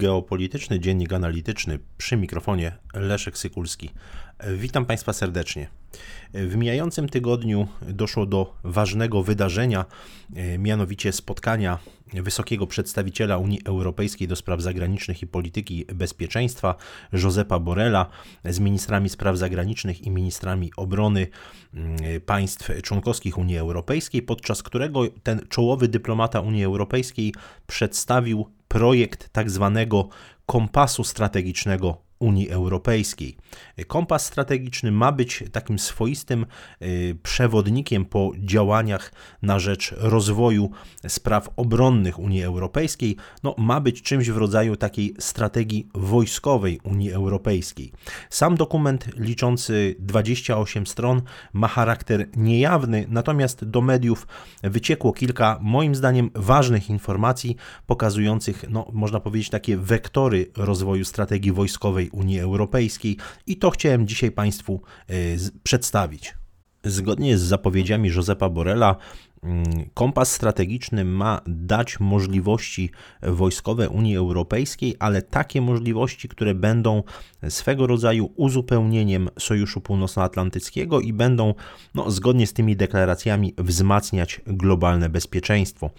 geopolityczny dziennik analityczny przy mikrofonie Leszek Sykulski. Witam Państwa serdecznie. W mijającym tygodniu doszło do ważnego wydarzenia, mianowicie spotkania wysokiego przedstawiciela Unii Europejskiej do spraw zagranicznych i polityki bezpieczeństwa Josepa Borrella z ministrami spraw zagranicznych i ministrami obrony mm, państw członkowskich Unii Europejskiej, podczas którego ten czołowy dyplomata Unii Europejskiej przedstawił projekt tak zwanego kompasu strategicznego Unii Europejskiej. Kompas strategiczny ma być takim swoistym y, przewodnikiem po działaniach na rzecz rozwoju spraw obronnych Unii Europejskiej. No, ma być czymś w rodzaju takiej strategii wojskowej Unii Europejskiej. Sam dokument liczący 28 stron ma charakter niejawny, natomiast do mediów wyciekło kilka, moim zdaniem, ważnych informacji pokazujących, no, można powiedzieć, takie wektory rozwoju strategii wojskowej Unii Europejskiej i to chciałem dzisiaj Państwu e, przedstawić. Zgodnie z zapowiedziami Josepa Borrella, Mm, kompas strategiczny ma dać możliwości wojskowe Unii Europejskiej, ale takie możliwości, które będą swego rodzaju uzupełnieniem Sojuszu Północnoatlantyckiego i będą, no, zgodnie z tymi deklaracjami, wzmacniać globalne bezpieczeństwo.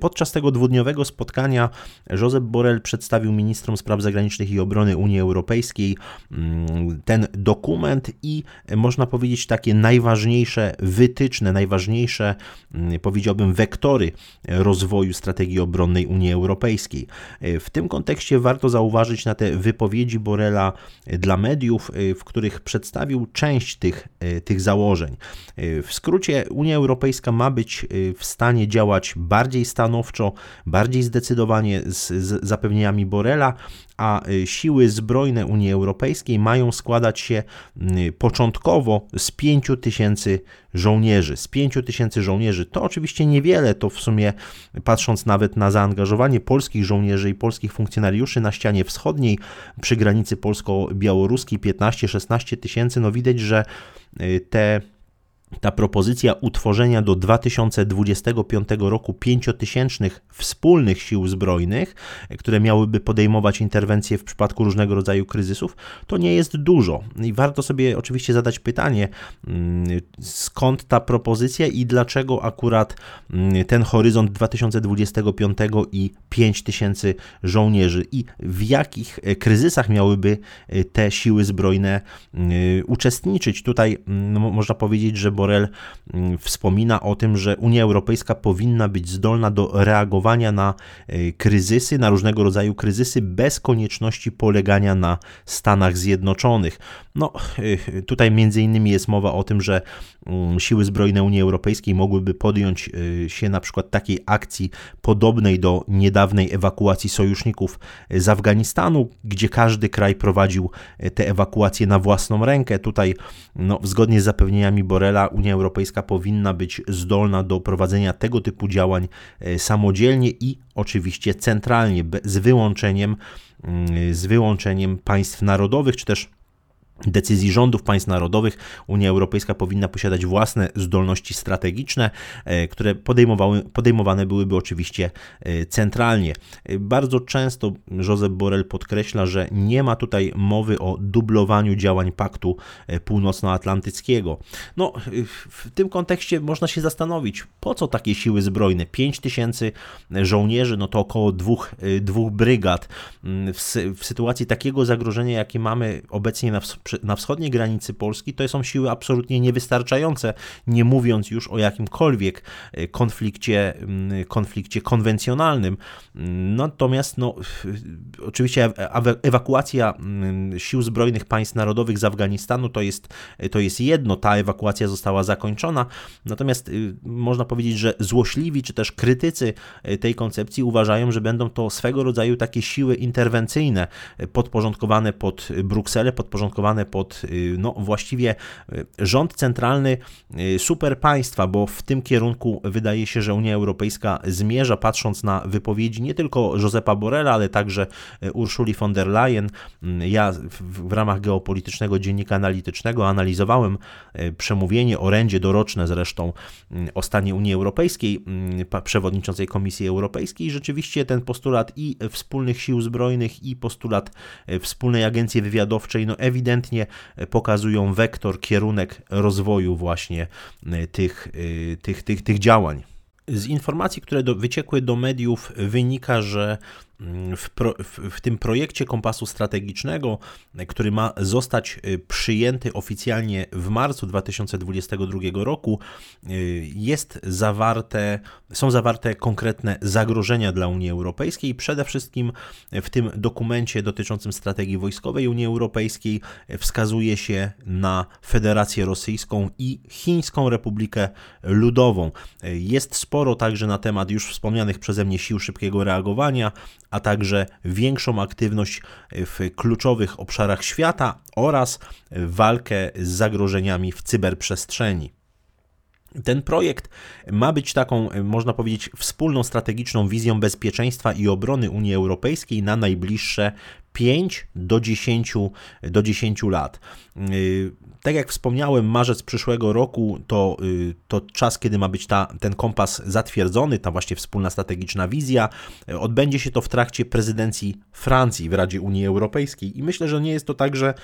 Podczas tego dwudniowego spotkania Josep Borrell przedstawił ministrom spraw zagranicznych i obrony Unii Europejskiej mm, ten dokument i można powiedzieć takie najważniejsze wytyczne, najważniejsze Mm, powiedziałbym, wektory rozwoju strategii obronnej Unii Europejskiej. W tym kontekście warto zauważyć na te wypowiedzi Borela dla mediów, w których przedstawił część tych, tych założeń. W skrócie, Unia Europejska ma być w stanie działać bardziej stanowczo, bardziej zdecydowanie z, z zapewnieniami Borela, a y, siły zbrojne Unii Europejskiej mają składać się y, początkowo z 5 tysięcy żołnierzy. Z 5 tysięcy żołnierzy to oczywiście niewiele, to w sumie patrząc nawet na zaangażowanie polskich żołnierzy i polskich funkcjonariuszy na ścianie wschodniej przy granicy polsko-białoruskiej 15-16 tysięcy, no widać, że y, te ta propozycja utworzenia do 2025 roku pięciotysięcznych wspólnych sił zbrojnych, które miałyby podejmować interwencje w przypadku różnego rodzaju kryzysów, to nie jest dużo. I warto sobie oczywiście zadać pytanie, mm, skąd ta propozycja i dlaczego akurat mm, ten horyzont 2025 i 5000 żołnierzy i w jakich kryzysach miałyby te siły zbrojne mm, uczestniczyć. Tutaj można powiedzieć, że Borel mm, wspomina o tym, że Unia Europejska powinna być zdolna do reagowania na e, kryzysy, na różnego rodzaju kryzysy, bez konieczności polegania na Stanach Zjednoczonych. No, e, tutaj między innymi jest mowa o tym, że siły zbrojne Unii Europejskiej mogłyby podjąć e, się na przykład takiej akcji podobnej do niedawnej ewakuacji sojuszników z Afganistanu, gdzie każdy kraj prowadził te ewakuacje na własną rękę. Tutaj, no, zgodnie z zapewnieniami Borela, Unia Europejska powinna być zdolna do prowadzenia tego typu działań e, samodzielnie i oczywiście centralnie, z wyłączeniem, mm, z wyłączeniem państw narodowych, czy też decyzji rządów państw narodowych Unia Europejska powinna posiadać własne zdolności strategiczne, e, które podejmowały, podejmowane byłyby oczywiście e, centralnie. E, bardzo często Josep Borrell podkreśla, że nie ma tutaj mowy o dublowaniu działań Paktu Północnoatlantyckiego. No, w tym kontekście można się zastanowić, po co takie siły zbrojne? 5 tysięcy żołnierzy, no to około dwóch, dwóch brygad. Mm, w, w sytuacji takiego zagrożenia, jakie mamy obecnie na na wschodniej granicy Polski, to są siły absolutnie niewystarczające, nie mówiąc już o jakimkolwiek e, konflikcie, mm, konflikcie konwencjonalnym. Natomiast no, oczywiście ewakuacja mm, sił zbrojnych państw narodowych z Afganistanu to jest, to jest jedno, ta ewakuacja została zakończona, natomiast można powiedzieć, że złośliwi czy też krytycy tej koncepcji uważają, że będą to swego rodzaju takie siły interwencyjne, podporządkowane pod Brukselę, podporządkowane pod no, właściwie rząd centralny super państwa, bo w tym kierunku wydaje się, że Unia Europejska zmierza, patrząc na wypowiedzi nie tylko Josepa Borrella, ale także Urszuli von der Leyen. Ja w ramach geopolitycznego dziennika analitycznego analizowałem przemówienie, orędzie doroczne zresztą o stanie Unii Europejskiej, przewodniczącej Komisji Europejskiej. Rzeczywiście ten postulat i wspólnych sił zbrojnych, i postulat wspólnej agencji wywiadowczej, no ewidentnie pokazują wektor, kierunek rozwoju właśnie tych, tych, tych, tych działań. Z informacji, które do, wyciekły do mediów, wynika, że w, pro, w, w, tym projekcie kompasu strategicznego, który ma zostać y, przyjęty oficjalnie w marcu 2022 roku, y, jest zawarte, są zawarte konkretne zagrożenia dla Unii Europejskiej. Przede wszystkim w tym dokumencie dotyczącym strategii wojskowej Unii Europejskiej wskazuje się na Federację Rosyjską i Chińską Republikę Ludową. Jest sporo także na temat już wspomnianych przeze mnie sił szybkiego reagowania, a także większą aktywność w kluczowych obszarach świata oraz walkę z zagrożeniami w cyberprzestrzeni. Ten projekt ma być taką, można powiedzieć, wspólną strategiczną wizją bezpieczeństwa i obrony Unii Europejskiej na najbliższe 5 do 10, do 10 lat. Y, tak jak wspomniałem, marzec przyszłego roku to, y, to czas, kiedy ma być ta, ten kompas zatwierdzony, ta właśnie wspólna strategiczna wizja. Odbędzie się to w trakcie prezydencji Francji w Radzie Unii Europejskiej i myślę, że nie jest to tak, że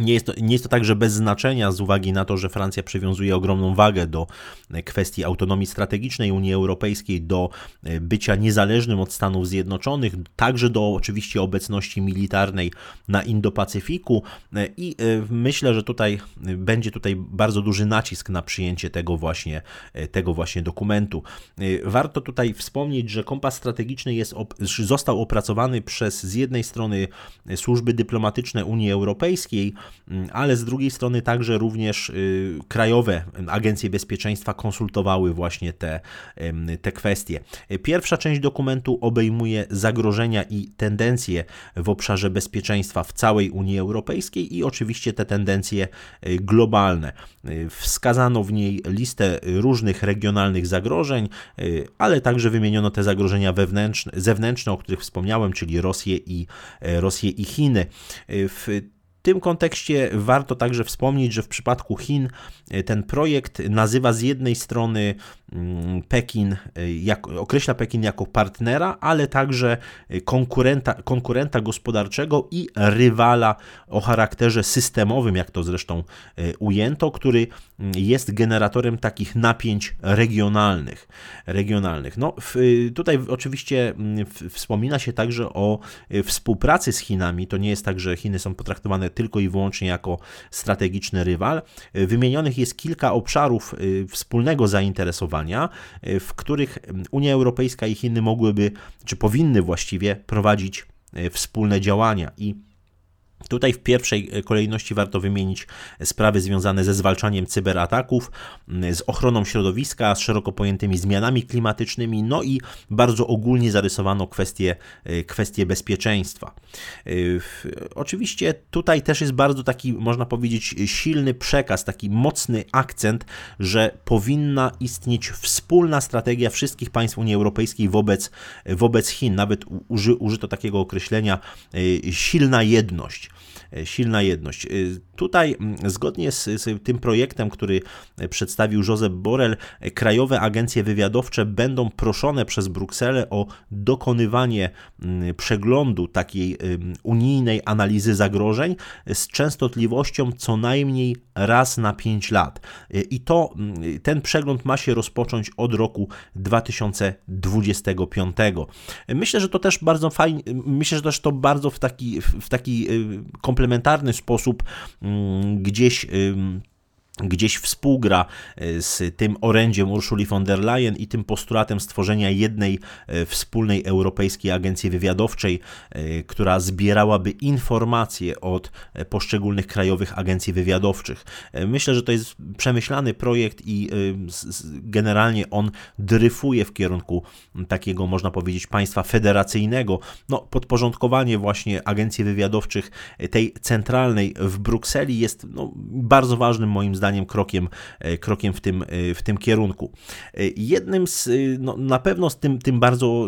nie jest, to, nie jest to także bez znaczenia z uwagi na to, że Francja przywiązuje ogromną wagę do kwestii autonomii strategicznej Unii Europejskiej, do e, bycia niezależnym od Stanów Zjednoczonych, także do oczywiście obecności militarnej na Indo-Pacyfiku e, i e, myślę, że tutaj będzie tutaj bardzo duży nacisk na przyjęcie tego właśnie, tego właśnie dokumentu. Warto tutaj wspomnieć, że kompas strategiczny jest, został opracowany przez z jednej strony służby dyplomatyczne Unii Europejskiej, ale z drugiej strony także również y, krajowe agencje bezpieczeństwa konsultowały właśnie te, te kwestie. Pierwsza część dokumentu obejmuje zagrożenia i tendencje w obszarze bezpieczeństwa w całej Unii Europejskiej i oczywiście te tendencje y, globalne. Y, wskazano w niej listę różnych regionalnych zagrożeń, ale także wymieniono te zagrożenia wewnętrzne, zewnętrzne, o których wspomniałem, czyli Rosję i, Rosję i Chiny. W tym kontekście warto także wspomnieć, że w przypadku Chin e, ten projekt nazywa z jednej strony Pekin, e, jak, określa Pekin jako partnera, ale także konkurenta, konkurenta gospodarczego i rywala o charakterze systemowym, jak to zresztą e, ujęto, który mm, jest generatorem takich napięć regionalnych. regionalnych. No, w, tutaj oczywiście mm, wspomina się także o współpracy z Chinami. To nie jest tak, że Chiny są potraktowane tylko i wyłącznie jako strategiczny rywal. Wymienionych jest kilka obszarów y, wspólnego zainteresowania, y, w których Unia Europejska i Chiny mogłyby, czy powinny właściwie prowadzić y, wspólne działania. I Tutaj w pierwszej e, kolejności warto wymienić sprawy związane ze zwalczaniem cyberataków, z ochroną środowiska, z szeroko pojętymi zmianami klimatycznymi, no i bardzo ogólnie zarysowano kwestie, e, kwestie bezpieczeństwa. E, oczywiście tutaj też jest bardzo taki, można powiedzieć, silny przekaz, taki mocny akcent, że powinna istnieć wspólna strategia wszystkich państw Unii Europejskiej wobec, wobec Chin. Nawet uży, użyto takiego określenia silna jedność. E, silna jedność. E, tutaj, zgodnie z, z, tym projektem, który przedstawił Josep Borrell, e, krajowe agencje wywiadowcze będą proszone przez Brukselę o dokonywanie przeglądu takiej unijnej analizy zagrożeń z częstotliwością co najmniej raz na 5 lat. I to ten przegląd ma się rozpocząć od roku 2025. Myślę, że to też bardzo fajnie, myślę, że też to bardzo w taki, w taki komplementarny sposób mm, gdzieś gdzieś współgra e, z tym orędziem Urszuli von der Leyen i tym postulatem stworzenia jednej e, wspólnej europejskiej agencji wywiadowczej, e, która zbierałaby informacje od poszczególnych krajowych agencji wywiadowczych. Myślę, że to jest przemyślany projekt i generalnie on dryfuje w kierunku takiego, można powiedzieć, państwa federacyjnego. No, podporządkowanie właśnie agencji wywiadowczych tej centralnej w Brukseli jest no, bardzo ważnym moim zdaniem zdaniem krokiem, e, krokiem w, tym, e, w tym kierunku. E, jednym z, no, na pewno z tym, tym bardzo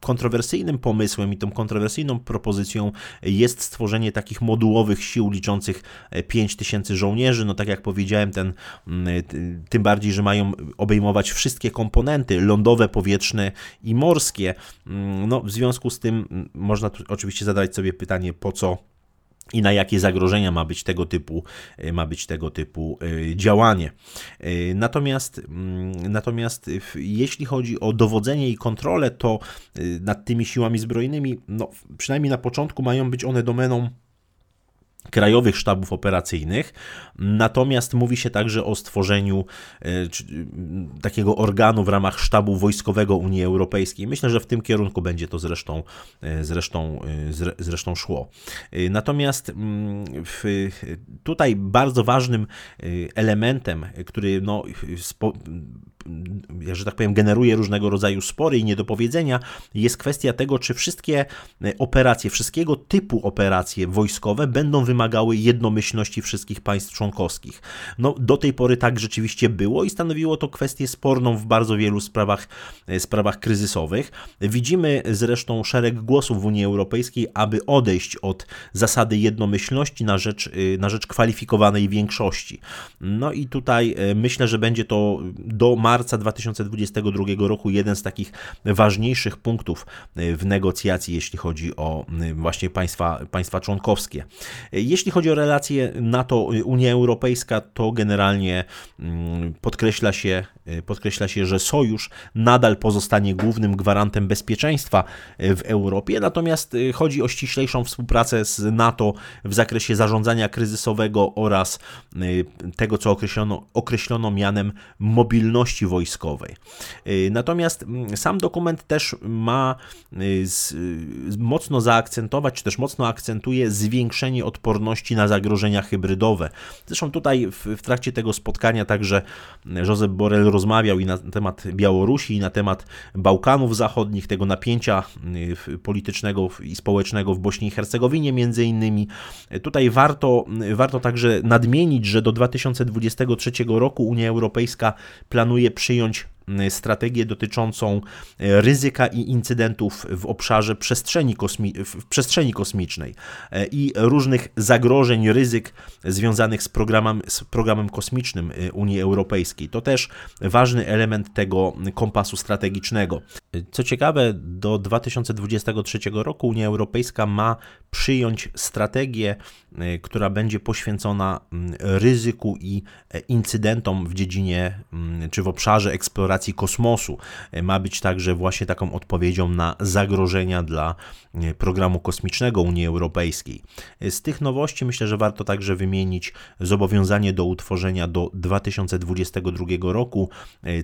kontrowersyjnym pomysłem i tą kontrowersyjną propozycją jest stworzenie takich modułowych sił liczących 5 tysięcy żołnierzy. No tak jak powiedziałem, ten, mm, tym bardziej, że mają obejmować wszystkie komponenty lądowe, powietrzne i morskie. Mm, no, w związku z tym mm, można tu oczywiście zadać sobie pytanie, po co i na jakie zagrożenia ma być tego typu, e, ma być tego typu e, działanie. E, natomiast, mm, natomiast jeśli chodzi o dowodzenie i kontrolę, to nad tymi siłami zbrojnymi, no, przynajmniej na początku mają być one domeną krajowych sztabów operacyjnych. Natomiast mówi się także o stworzeniu e, takiego organu w ramach sztabu wojskowego Unii Europejskiej. Myślę, że w tym kierunku będzie to zresztą, e, zresztą, e, zresztą szło. Natomiast w, tutaj bardzo ważnym elementem, który no, spo, że tak powiem, generuje różnego rodzaju spory i niedopowiedzenia, jest kwestia tego, czy wszystkie e, operacje, wszystkiego typu operacje wojskowe będą wymagały jednomyślności wszystkich państw członkowskich. No, do tej pory tak rzeczywiście było i stanowiło to kwestię sporną w bardzo wielu sprawach, e, sprawach kryzysowych. Widzimy zresztą szereg głosów w Unii Europejskiej, aby odejść od zasady jednomyślności na rzecz, e, na rzecz kwalifikowanej większości. No i tutaj myślę, że będzie to do marca 2022 roku jeden z takich ważniejszych punktów e, w negocjacji, jeśli chodzi o e, właśnie państwa, państwa członkowskie. E, jeśli chodzi o relacje NATO-Unia Europejska, to generalnie mm, podkreśla się, podkreśla się, że sojusz nadal pozostanie głównym gwarantem bezpieczeństwa w Europie, natomiast chodzi o ściślejszą współpracę z NATO w zakresie zarządzania kryzysowego oraz tego, co określono, określono mianem mobilności wojskowej. Y, natomiast mm, sam dokument też ma y, z, mocno zaakcentować, czy też mocno akcentuje zwiększenie odporności na zagrożenia hybrydowe. Zresztą tutaj w, w trakcie tego spotkania także Josep Borrell rozmawiał i na temat Białorusi, i na temat Bałkanów Zachodnich, tego napięcia y, politycznego i społecznego w Bośni i Hercegowinie między innymi. Tutaj warto, warto także nadmienić, że do 2023 roku Unia Europejska planuje przyjąć strategię dotyczącą y, ryzyka i incydentów w obszarze przestrzeni, kosmi w przestrzeni kosmicznej y, i różnych zagrożeń, ryzyk związanych z programem, z programem kosmicznym Unii Europejskiej. To też ważny element tego kompasu strategicznego. Co ciekawe, do 2023 roku Unia Europejska ma przyjąć strategię, która będzie poświęcona mm, ryzyku i incydentom w dziedzinie mm, czy w obszarze eksploracji eksploracji kosmosu e, ma być także właśnie taką odpowiedzią na zagrożenia dla e, programu kosmicznego Unii Europejskiej. E, z tych nowości myślę, że warto także wymienić zobowiązanie do utworzenia do 2022 roku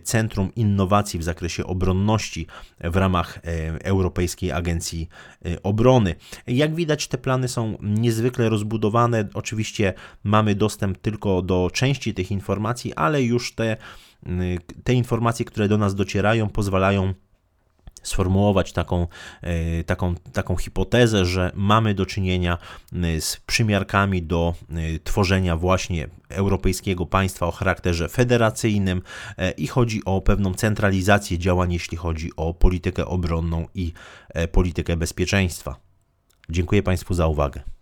Centrum Innowacji w zakresie obronności w ramach Europejskiej Agencji Obrony. Jak widać, te plany są niezwykle rozbudowane. Oczywiście mamy dostęp tylko do części tych informacji, ale już te te informacje, które do nas docierają, pozwalają sformułować taką, e, taką, taką hipotezę, że mamy do czynienia e, z przymiarkami do tworzenia właśnie europejskiego państwa o charakterze federacyjnym i chodzi o pewną centralizację działań, jeśli chodzi o politykę obronną i politykę bezpieczeństwa. Dziękuję Państwu za uwagę.